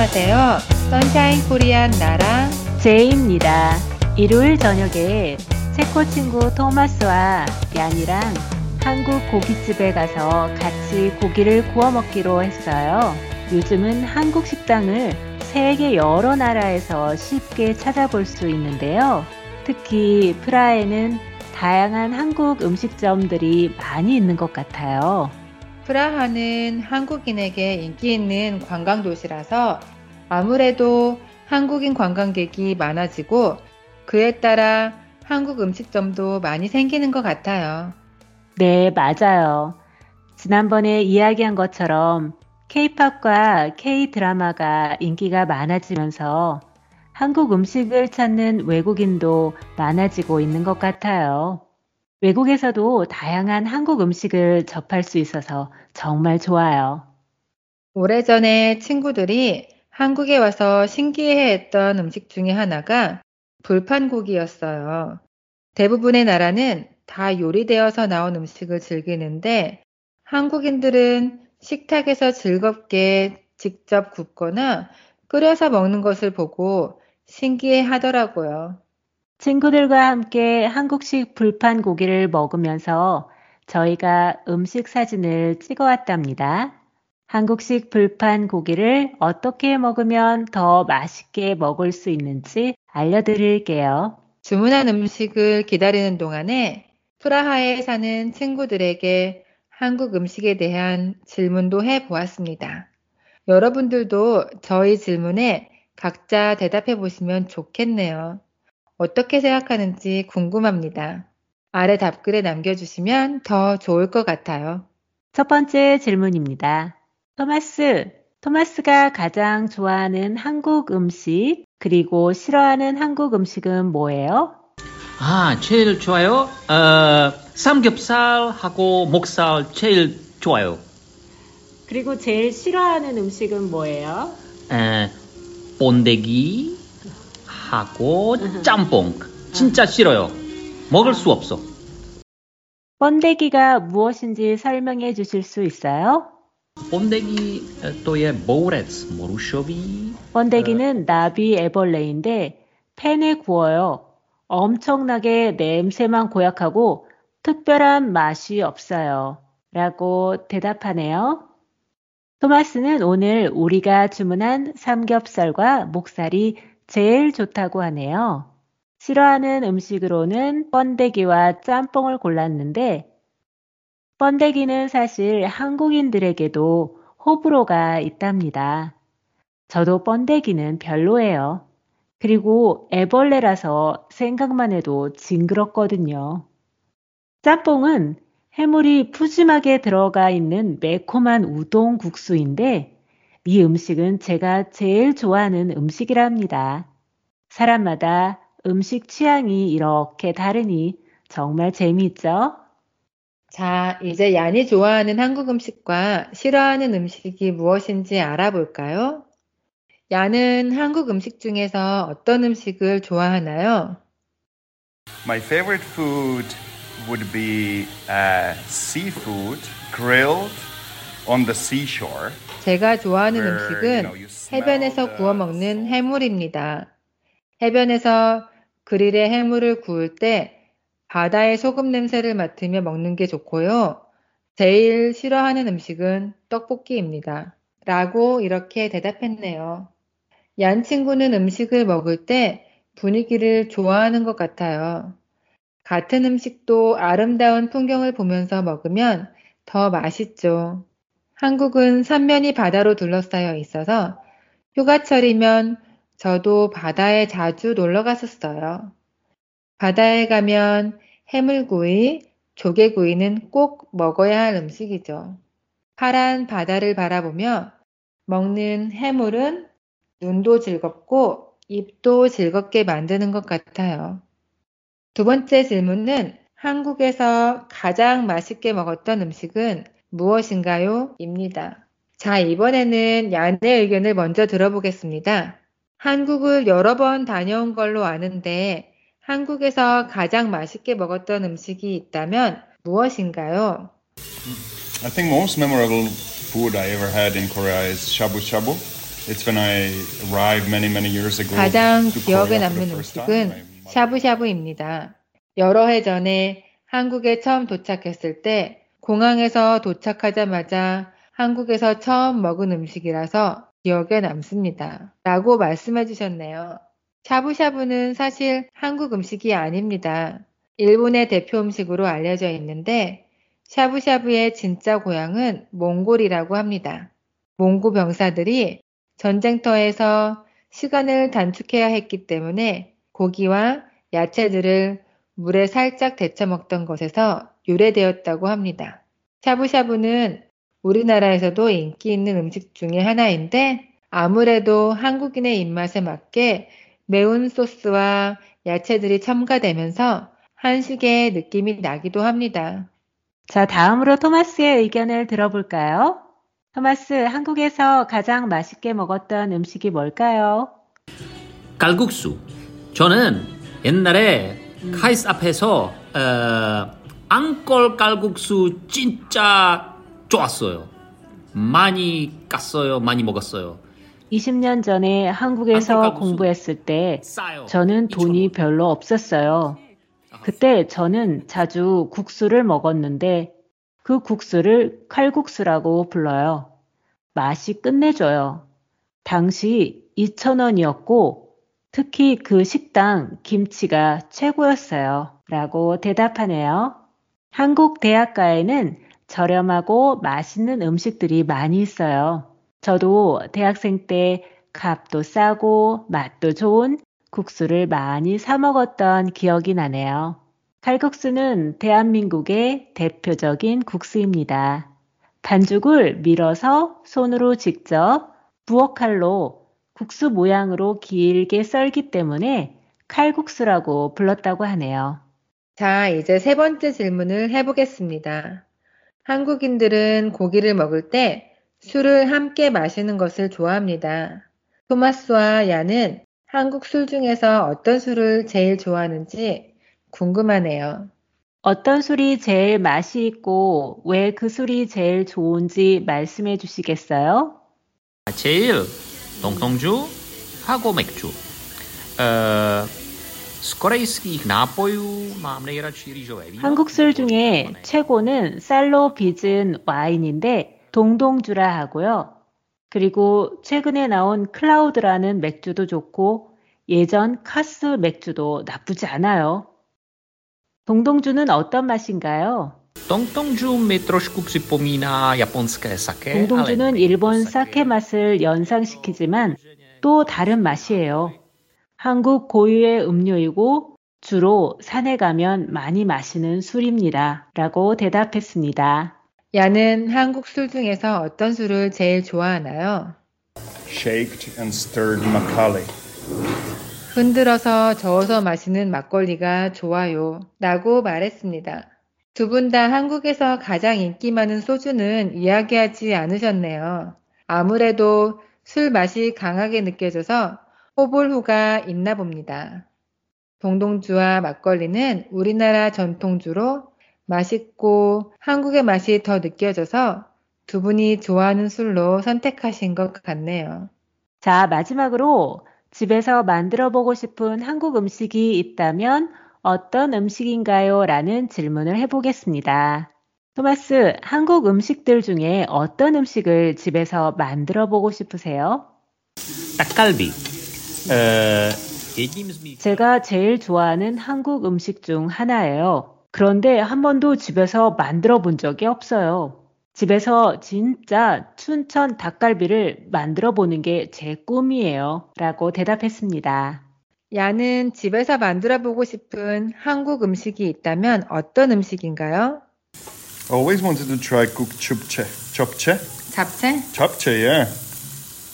안녕하세요. 선샤인 코리안 나랑 제이입니다. 일요일 저녁에 체코 친구 토마스와 얀이랑 한국 고깃집에 가서 같이 고기를 구워 먹기로 했어요. 요즘은 한국 식당을 세계 여러 나라에서 쉽게 찾아볼 수 있는데요. 특히 프라하에는 다양한 한국 음식점들이 많이 있는 것 같아요. 프라하는 한국인에게 인기 있는 관광 도시라서 아무래도 한국인 관광객이 많아지고 그에 따라 한국 음식점도 많이 생기는 것 같아요. 네, 맞아요. 지난번에 이야기한 것처럼 K-팝과 K-드라마가 인기가 많아지면서 한국 음식을 찾는 외국인도 많아지고 있는 것 같아요. 외국에서도 다양한 한국 음식을 접할 수 있어서 정말 좋아요. 오래전에 친구들이 한국에 와서 신기해했던 음식 중에 하나가 불판고기였어요. 대부분의 나라는 다 요리되어서 나온 음식을 즐기는데 한국인들은 식탁에서 즐겁게 직접 굽거나 끓여서 먹는 것을 보고 신기해 하더라고요. 친구들과 함께 한국식 불판 고기를 먹으면서 저희가 음식 사진을 찍어 왔답니다. 한국식 불판 고기를 어떻게 먹으면 더 맛있게 먹을 수 있는지 알려드릴게요. 주문한 음식을 기다리는 동안에 프라하에 사는 친구들에게 한국 음식에 대한 질문도 해 보았습니다. 여러분들도 저희 질문에 각자 대답해 보시면 좋겠네요. 어떻게 생각하는지 궁금합니다. 아래 답글에 남겨주시면 더 좋을 것 같아요. 첫 번째 질문입니다. 토마스, 토마스가 가장 좋아하는 한국 음식, 그리고 싫어하는 한국 음식은 뭐예요? 아, 제일 좋아요? 어, 삼겹살하고 목살 제일 좋아요. 그리고 제일 싫어하는 음식은 뭐예요? 에, 본데기 하고 짬뽕 진짜 싫어요. 먹을 수 없어. 번데기가 무엇인지 설명해 주실 수 있어요? to je bourec morušový. 번데기는 나비 애벌레인데 팬에 구워요. 엄청나게 냄새만 고약하고 특별한 맛이 없어요. 라고 대답하네요. 토마스는 오늘 우리가 주문한 삼겹살과 목살이 제일 좋다고 하네요. 싫어하는 음식으로는 번데기와 짬뽕을 골랐는데 번데기는 사실 한국인들에게도 호불호가 있답니다. 저도 번데기는 별로예요. 그리고 애벌레라서 생각만 해도 징그럽거든요. 짬뽕은 해물이 푸짐하게 들어가 있는 매콤한 우동 국수인데 이 음식은 제가 제일 좋아하는 음식이랍니다. 사람마다 음식 취향이 이렇게 다르니 정말 재미있죠? 자, 이제 얀이 좋아하는 한국 음식과 싫어하는 음식이 무엇인지 알아볼까요? 얀은 한국 음식 중에서 어떤 음식을 좋아하나요? My favorite food would be uh, seafood grilled on the seashore. 제가 좋아하는 음식은 해변에서 구워 먹는 해물입니다. 해변에서 그릴에 해물을 구울 때 바다의 소금 냄새를 맡으며 먹는 게 좋고요. 제일 싫어하는 음식은 떡볶이입니다. 라고 이렇게 대답했네요. 얀 친구는 음식을 먹을 때 분위기를 좋아하는 것 같아요. 같은 음식도 아름다운 풍경을 보면서 먹으면 더 맛있죠. 한국은 삼면이 바다로 둘러싸여 있어서 휴가철이면 저도 바다에 자주 놀러 갔었어요. 바다에 가면 해물구이, 조개구이는 꼭 먹어야 할 음식이죠. 파란 바다를 바라보며 먹는 해물은 눈도 즐겁고 입도 즐겁게 만드는 것 같아요. 두 번째 질문은 한국에서 가장 맛있게 먹었던 음식은 무엇인가요? 입니다. 자, 이번에는 얀의 의견을 먼저 들어보겠습니다. 한국을 여러 번 다녀온 걸로 아는데 한국에서 가장 맛있게 먹었던 음식이 있다면 무엇인가요? I think most memorable food I ever had in Korea is shabu shabu. It's when I arrived many many years ago. 가장 기억에 남는. 음식은 샤브샤브입니다. 여러 해 전에 한국에 처음 도착했을 때 공항에서 도착하자마자 한국에서 처음 먹은 음식이라서 기억에 남습니다. 라고 말씀해 주셨네요. 샤브샤브는 사실 한국 음식이 아닙니다. 일본의 대표 음식으로 알려져 있는데 샤브샤브의 진짜 고향은 몽골이라고 합니다. 몽고 병사들이 전쟁터에서 시간을 단축해야 했기 때문에 고기와 야채들을 물에 살짝 데쳐 먹던 것에서 유래되었다고 합니다. 샤브샤브는 우리나라에서도 인기 있는 음식 중에 하나인데 아무래도 한국인의 입맛에 맞게 매운 소스와 야채들이 첨가되면서 한식의 느낌이 나기도 합니다. 자, 다음으로 토마스의 의견을 들어볼까요? 토마스, 한국에서 가장 맛있게 먹었던 음식이 뭘까요? 칼국수. 저는 옛날에 카이스 앞에서 어, 앙콜 칼국수 진짜 좋았어요. 많이 깠어요. 많이 먹었어요. 20년 전에 한국에서. 공부했을 때 싸요. 저는 2,000원. 돈이 별로 없었어요. 그때 저는 자주 국수를 먹었는데 그 국수를 칼국수라고 불러요. 맛이 끝내줘요. 당시 2,000원이었고 특히 그 식당 김치가 최고였어요. 라고 대답하네요. 한국 대학가에는 저렴하고 맛있는 음식들이 많이 있어요. 저도 대학생 때 값도 싸고 맛도 좋은 국수를 많이 사 먹었던 기억이 나네요. 칼국수는 대한민국의 대표적인 국수입니다. 반죽을 밀어서 손으로 직접 부엌칼로 국수 모양으로 길게 썰기 때문에 칼국수라고 불렀다고 하네요. 자, 이제 세 번째 질문을 해보겠습니다. 한국인들은 고기를 먹을 때 술을 함께 마시는 것을 좋아합니다. 토마스와 야는 한국 술 중에서 어떤 술을 제일 좋아하는지 궁금하네요. 어떤 술이 제일 맛이 있고 왜 그 술이 제일 좋은지 말씀해 주시겠어요? 제일 동동주 하고 맥주. 어, 한국 술 중에 최고는 쌀로 빚은 와인인데 동동주라 하고요. 그리고 최근에 나온 클라우드라는 맥주도 좋고 예전 카스 맥주도 나쁘지 않아요. 동동주는 어떤 맛인가요? 동동주. 동동주는 일본 사케 맛을 연상시키지만 또 다른 맛이에요. 한국 고유의 음료이고 주로 산에 가면 많이 마시는 술입니다. 라고 대답했습니다. 야는 한국 술 중에서 어떤 술을 제일 좋아하나요? Shaked and stirred Macaulay. 흔들어서 저어서 마시는 막걸리가 좋아요. 라고 말했습니다. 두 분 다 한국에서 가장 인기 많은 소주는 이야기하지 않으셨네요. 아무래도 술 맛이 강하게 느껴져서 호불호가 있나 봅니다. 동동주와 막걸리는 우리나라 전통주로 맛있고 한국의 맛이 더 느껴져서 두 분이 좋아하는 술로 선택하신 것 같네요. 자, 마지막으로 집에서 만들어 보고 싶은 한국 음식이 있다면 어떤 음식인가요? 라는 질문을 해보겠습니다. 토마스, 한국 음식들 중에 어떤 음식을 집에서 만들어 보고 싶으세요? 닭갈비. 제가 제일 좋아하는 한국 음식 중 하나예요. 그런데 한 번도 집에서 만들어 본 적이 없어요. 집에서 진짜 춘천 닭갈비를 만들어 보는 게 제 꿈이에요. 라고 대답했습니다. 야는 집에서 만들어 보고 싶은 한국 음식이 있다면 어떤 음식인가요? Always wanted to try cook. Chopche? 잡채? Chopche, yeah.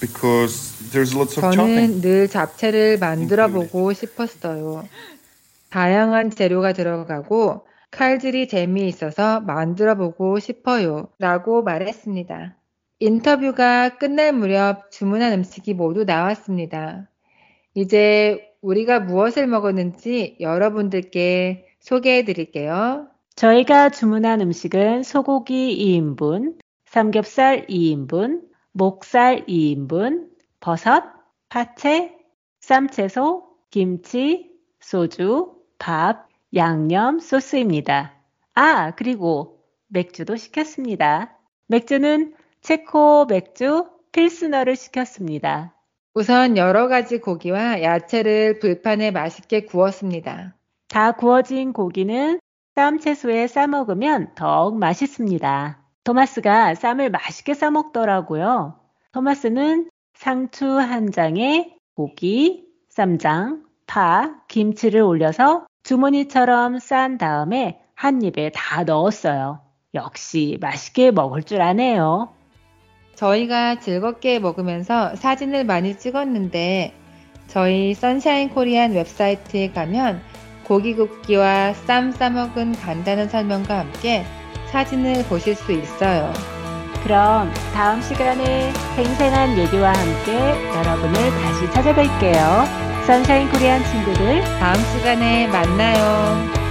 Because there's lots of chopping. 저는 늘 잡채를 만들어 보고 싶었어요. 다양한 재료가 들어가고 칼질이 재미있어서 만들어 보고 싶어요. 라고 말했습니다. 인터뷰가 끝날 무렵 주문한 음식이 모두 나왔습니다. 이제 우리가 무엇을 먹었는지 여러분들께 소개해 드릴게요. 저희가 주문한 음식은 소고기 2인분, 삼겹살 2인분, 목살 2인분, 버섯, 파채, 쌈채소, 김치, 소주, 밥, 양념, 소스입니다. 아, 그리고 맥주도 시켰습니다. 맥주는 체코 맥주 필스너를 시켰습니다. 우선 여러 가지 고기와 야채를 불판에 맛있게 구웠습니다. 다 구워진 고기는 쌈 채소에 싸 먹으면 더욱 맛있습니다. 토마스가 쌈을 맛있게 싸 먹더라고요. 토마스는 상추 한 장에 고기, 쌈장, 파, 김치를 올려서 주머니처럼 싼 다음에 한 입에 다 넣었어요. 역시 맛있게 먹을 줄 아네요. 저희가 즐겁게 먹으면서 사진을 많이 찍었는데 저희 선샤인 코리안 웹사이트에 가면 고기 굽기와 쌈 싸먹은 간단한 설명과 함께 사진을 보실 수 있어요. 그럼 다음 시간에 생생한 얘기와 함께 여러분을 다시 찾아뵐게요. 선샤인 코리안 친구들 다음 시간에 만나요.